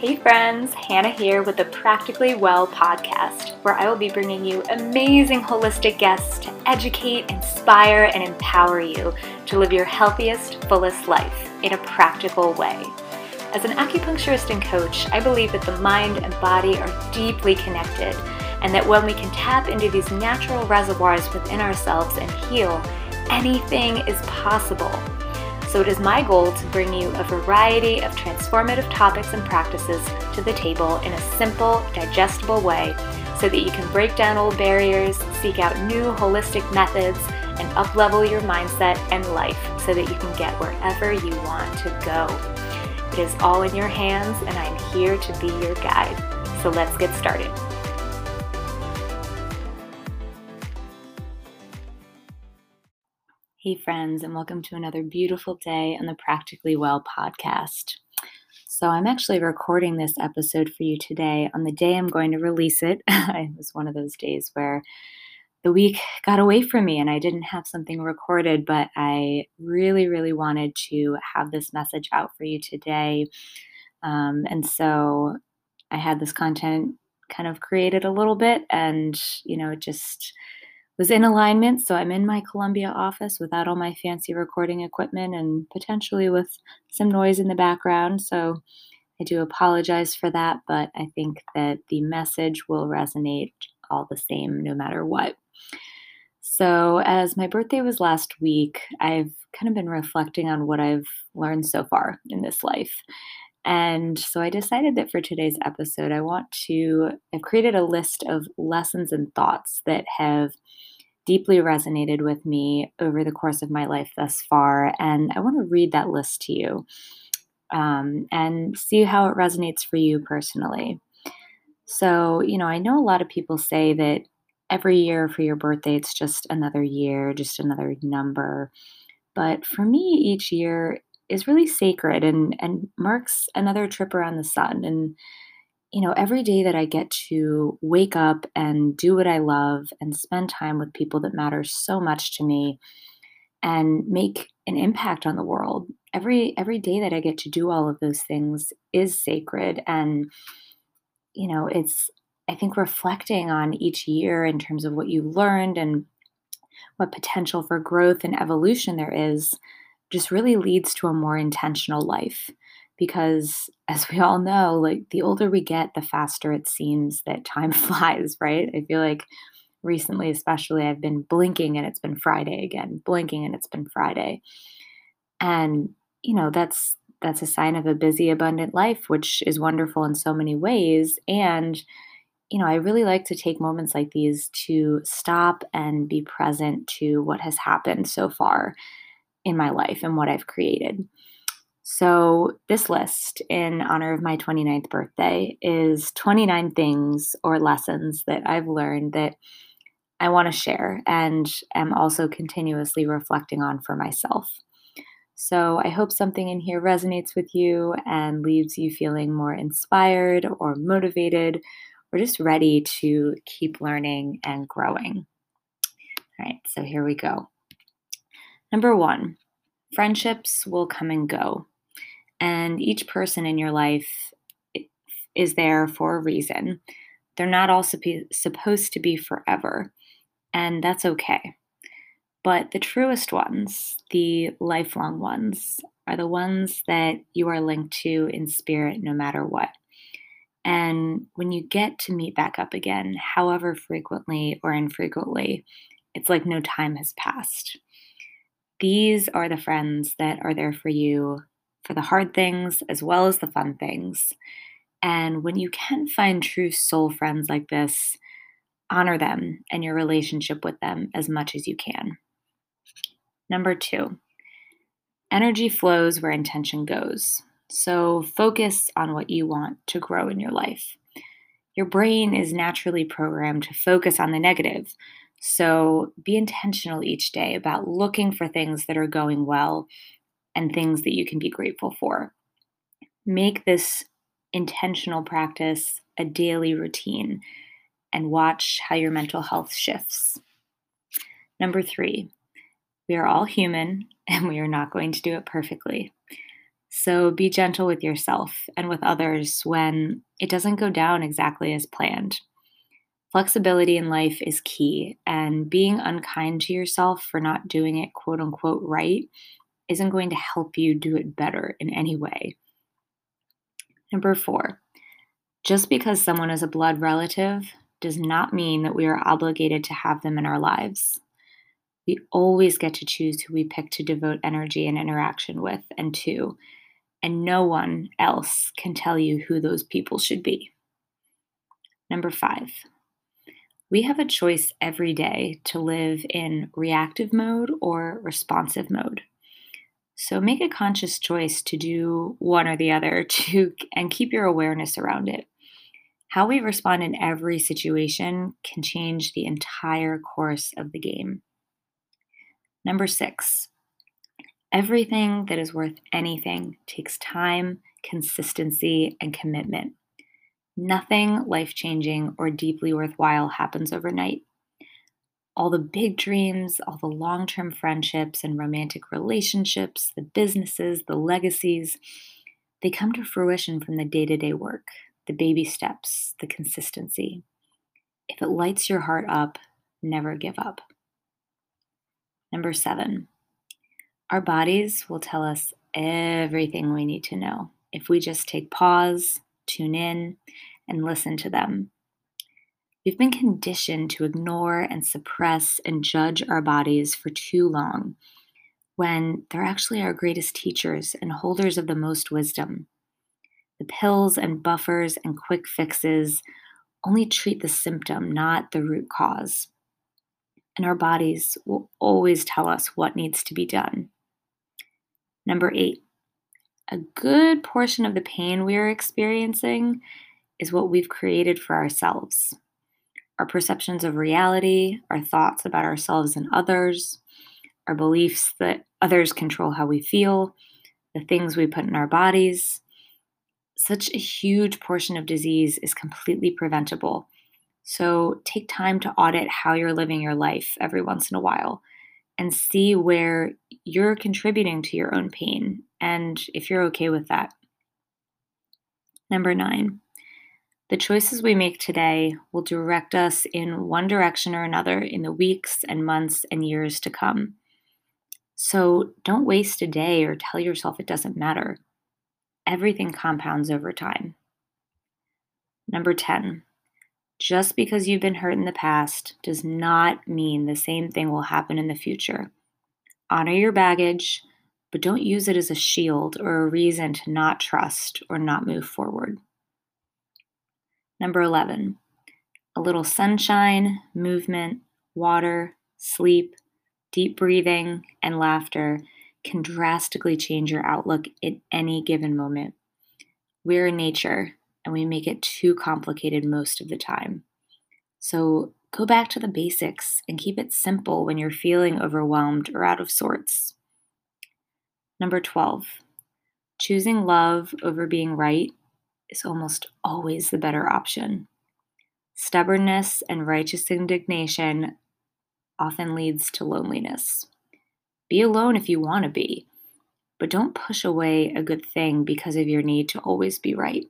Hey friends, Hannah here with the Practically Well podcast, where I will be bringing you amazing holistic guests to educate, inspire, and empower you to live your healthiest, fullest life in a practical way. As an acupuncturist and coach, I believe that the mind and body are deeply connected, and that when we can tap into these natural reservoirs within ourselves and heal, anything is possible. So it is my goal to bring you a variety of transformative topics and practices to the table in a simple, digestible way so that you can break down old barriers, seek out new holistic methods, and uplevel your mindset and life so that you can get wherever you want to go. It is all in your hands, and I'm here to be your guide. So let's get started. Hey, friends, and welcome to another beautiful day on the Practically Well podcast. So, I'm actually recording this episode for you today on the day I'm going to release it. it was one of those days where the week got away from me and I didn't have something recorded, but I really, really wanted to have this message out for you today. Um, and so, I had this content kind of created a little bit, and you know, it just was in alignment. So I'm in my Columbia office without all my fancy recording equipment and potentially with some noise in the background. So I do apologize for that, but I think that the message will resonate all the same no matter what. So, as my birthday was last week, I've kind of been reflecting on what I've learned so far in this life. And so I decided that for today's episode, I want to, I've created a list of lessons and thoughts that have deeply resonated with me over the course of my life thus far. And I want to read that list to you um, and see how it resonates for you personally. So, you know, I know a lot of people say that every year for your birthday, it's just another year, just another number. But for me, each year is really sacred and, and marks another trip around the sun. And you know, every day that I get to wake up and do what I love and spend time with people that matter so much to me and make an impact on the world. Every every day that I get to do all of those things is sacred and you know, it's I think reflecting on each year in terms of what you learned and what potential for growth and evolution there is just really leads to a more intentional life because as we all know like the older we get the faster it seems that time flies right? I feel like recently especially i've been blinking and it's been friday again blinking and it's been friday. And you know that's that's a sign of a busy abundant life which is wonderful in so many ways. And you know i really like to take moments like these to stop and be present to what has happened so far in my life and what i've created so, this list in honor of my 29th birthday is 29 things or lessons that I've learned that I want to share and am also continuously reflecting on for myself. So, I hope something in here resonates with you and leaves you feeling more inspired or motivated or just ready to keep learning and growing. All right, so here we go. Number one, friendships will come and go. And each person in your life is there for a reason. They're not all supposed to be forever, and that's okay. But the truest ones, the lifelong ones, are the ones that you are linked to in spirit no matter what. And when you get to meet back up again, however frequently or infrequently, it's like no time has passed. These are the friends that are there for you for the hard things as well as the fun things. And when you can find true soul friends like this, honor them and your relationship with them as much as you can. Number two, energy flows where intention goes. So focus on what you want to grow in your life. Your brain is naturally programmed to focus on the negative. So be intentional each day about looking for things that are going well and things that you can be grateful for. Make this intentional practice a daily routine and watch how your mental health shifts. Number three, we are all human and we are not going to do it perfectly. So be gentle with yourself and with others when it doesn't go down exactly as planned. Flexibility in life is key, and being unkind to yourself for not doing it quote unquote right isn't going to help you do it better in any way. Number four, just because someone is a blood relative does not mean that we are obligated to have them in our lives. We always get to choose who we pick to devote energy and interaction with and to, and no one else can tell you who those people should be. Number five, we have a choice every day to live in reactive mode or responsive mode. So make a conscious choice to do one or the other to and keep your awareness around it. How we respond in every situation can change the entire course of the game. Number 6. Everything that is worth anything takes time, consistency, and commitment. Nothing life changing or deeply worthwhile happens overnight. All the big dreams, all the long term friendships and romantic relationships, the businesses, the legacies, they come to fruition from the day to day work, the baby steps, the consistency. If it lights your heart up, never give up. Number seven, our bodies will tell us everything we need to know if we just take pause, tune in, and listen to them. We've been conditioned to ignore and suppress and judge our bodies for too long when they're actually our greatest teachers and holders of the most wisdom. The pills and buffers and quick fixes only treat the symptom, not the root cause. And our bodies will always tell us what needs to be done. Number eight, a good portion of the pain we are experiencing is what we've created for ourselves. Our perceptions of reality, our thoughts about ourselves and others, our beliefs that others control how we feel, the things we put in our bodies. Such a huge portion of disease is completely preventable. So take time to audit how you're living your life every once in a while and see where you're contributing to your own pain and if you're okay with that. Number nine, the choices we make today will direct us in one direction or another in the weeks and months and years to come. So don't waste a day or tell yourself it doesn't matter. Everything compounds over time. Number 10. Just because you've been hurt in the past does not mean the same thing will happen in the future. Honor your baggage, but don't use it as a shield or a reason to not trust or not move forward. Number 11, a little sunshine, movement, water, sleep, deep breathing, and laughter can drastically change your outlook in any given moment. We're in nature and we make it too complicated most of the time. So go back to the basics and keep it simple when you're feeling overwhelmed or out of sorts. Number 12, choosing love over being right is almost always the better option. Stubbornness and righteous indignation often leads to loneliness. Be alone if you want to be, but don't push away a good thing because of your need to always be right.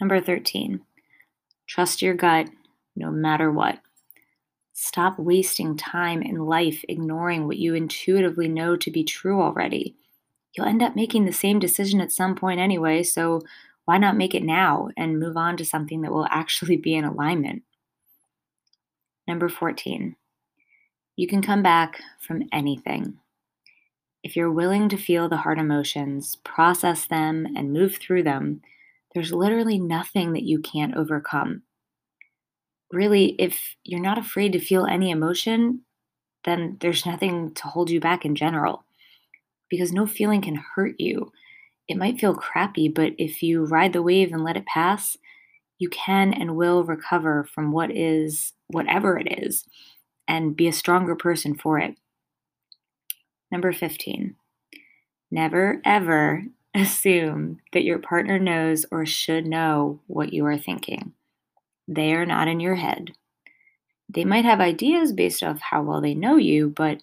Number 13, trust your gut no matter what. Stop wasting time in life ignoring what you intuitively know to be true already you'll end up making the same decision at some point anyway, so why not make it now and move on to something that will actually be in alignment? Number 14, you can come back from anything. If you're willing to feel the hard emotions, process them, and move through them, there's literally nothing that you can't overcome. Really, if you're not afraid to feel any emotion, then there's nothing to hold you back in general because no feeling can hurt you. It might feel crappy, but if you ride the wave and let it pass, you can and will recover from what is, whatever it is, and be a stronger person for it. Number 15, never ever assume that your partner knows or should know what you are thinking. They are not in your head. They might have ideas based off how well they know you, but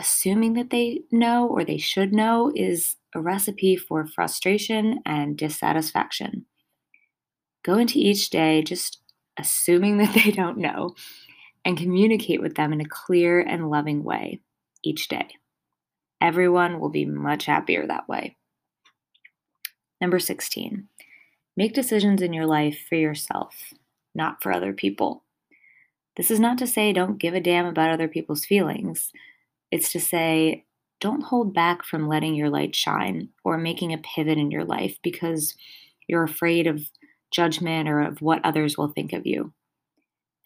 assuming that they know or they should know is a recipe for frustration and dissatisfaction. Go into each day just assuming that they don't know and communicate with them in a clear and loving way each day. Everyone will be much happier that way. Number 16, make decisions in your life for yourself, not for other people. This is not to say don't give a damn about other people's feelings. It's to say don't hold back from letting your light shine or making a pivot in your life because you're afraid of judgment or of what others will think of you.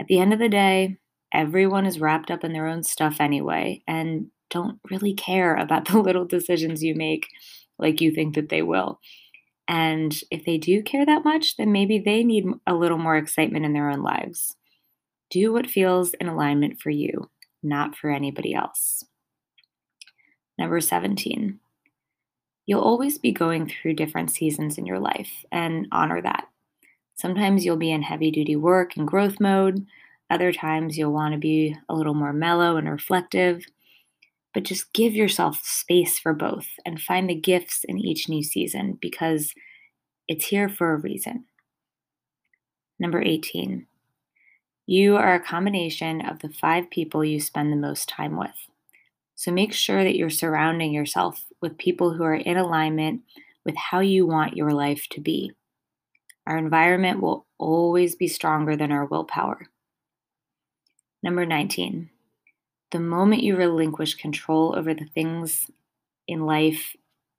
At the end of the day, everyone is wrapped up in their own stuff anyway and don't really care about the little decisions you make like you think that they will. And if they do care that much, then maybe they need a little more excitement in their own lives. Do what feels in alignment for you, not for anybody else. Number 17. You'll always be going through different seasons in your life and honor that. Sometimes you'll be in heavy duty work and growth mode. Other times you'll want to be a little more mellow and reflective. But just give yourself space for both and find the gifts in each new season because it's here for a reason. Number 18. You are a combination of the five people you spend the most time with. So make sure that you're surrounding yourself with people who are in alignment with how you want your life to be. Our environment will always be stronger than our willpower. Number 19, the moment you relinquish control over the things in life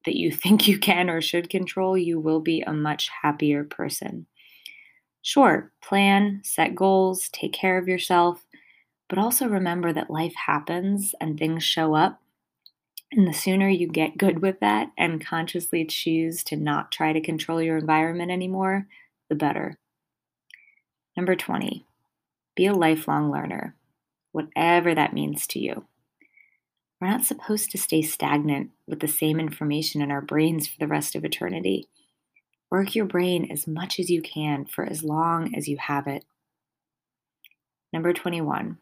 that you think you can or should control, you will be a much happier person. Sure, plan, set goals, take care of yourself, but also remember that life happens and things show up. And the sooner you get good with that and consciously choose to not try to control your environment anymore, the better. Number 20, be a lifelong learner, whatever that means to you. We're not supposed to stay stagnant with the same information in our brains for the rest of eternity. Work your brain as much as you can for as long as you have it. Number 21,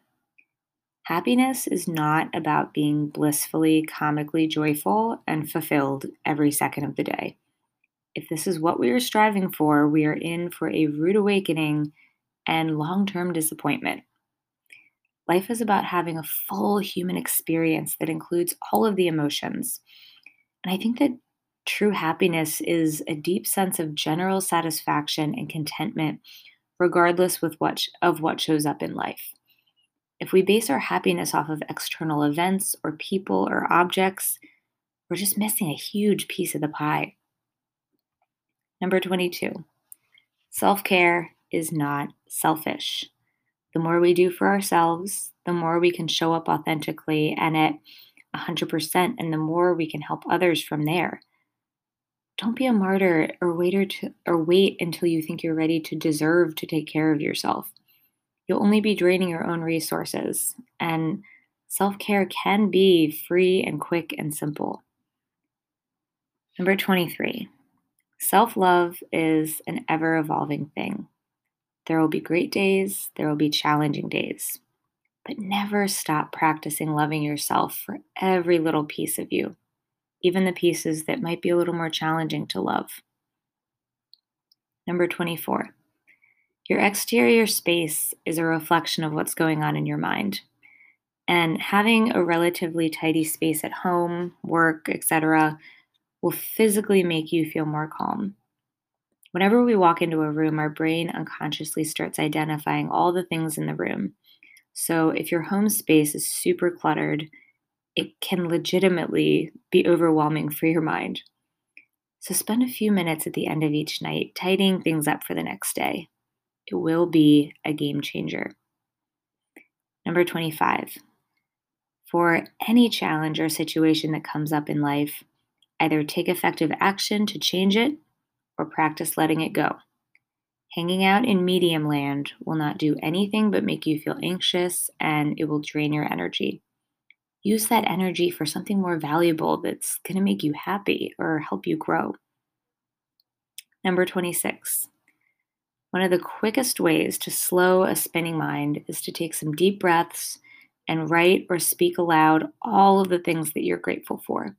Happiness is not about being blissfully, comically joyful and fulfilled every second of the day. If this is what we are striving for, we are in for a rude awakening and long term disappointment. Life is about having a full human experience that includes all of the emotions. And I think that true happiness is a deep sense of general satisfaction and contentment, regardless with what, of what shows up in life. If we base our happiness off of external events or people or objects, we're just missing a huge piece of the pie. Number 22 self care is not selfish. The more we do for ourselves, the more we can show up authentically and at 100%, and the more we can help others from there. Don't be a martyr or wait, to, or wait until you think you're ready to deserve to take care of yourself you'll only be draining your own resources. And self care can be free and quick and simple. Number 23 self love is an ever evolving thing. There will be great days, there will be challenging days, but never stop practicing loving yourself for every little piece of you, even the pieces that might be a little more challenging to love. Number 24 your exterior space is a reflection of what's going on in your mind. And having a relatively tidy space at home, work, etc., will physically make you feel more calm. Whenever we walk into a room, our brain unconsciously starts identifying all the things in the room. So if your home space is super cluttered, it can legitimately be overwhelming for your mind. So spend a few minutes at the end of each night tidying things up for the next day it will be a game changer. Number 25. For any challenge or situation that comes up in life, either take effective action to change it or practice letting it go. Hanging out in medium land will not do anything but make you feel anxious and it will drain your energy. Use that energy for something more valuable that's going to make you happy or help you grow. Number 26. One of the quickest ways to slow a spinning mind is to take some deep breaths and write or speak aloud all of the things that you're grateful for.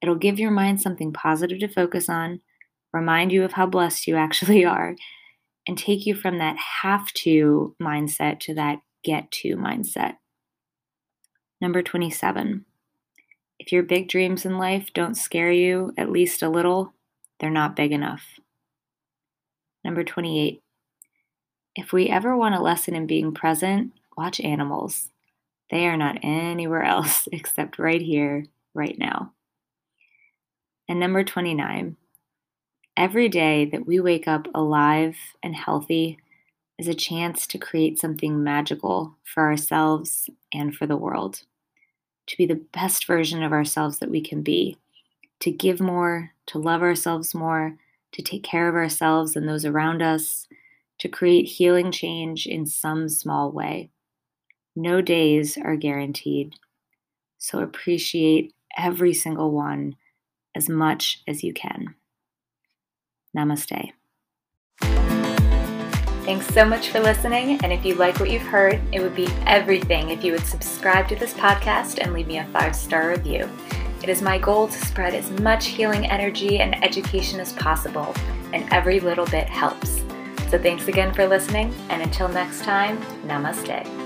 It'll give your mind something positive to focus on, remind you of how blessed you actually are, and take you from that have to mindset to that get to mindset. Number 27. If your big dreams in life don't scare you at least a little, they're not big enough. Number 28. If we ever want a lesson in being present, watch animals. They are not anywhere else except right here, right now. And number 29. Every day that we wake up alive and healthy is a chance to create something magical for ourselves and for the world, to be the best version of ourselves that we can be, to give more, to love ourselves more, to take care of ourselves and those around us, to create healing change in some small way. No days are guaranteed, so appreciate every single one as much as you can. Namaste. Thanks so much for listening. And if you like what you've heard, it would be everything if you would subscribe to this podcast and leave me a five star review. It is my goal to spread as much healing energy and education as possible, and every little bit helps. So thanks again for listening, and until next time, namaste.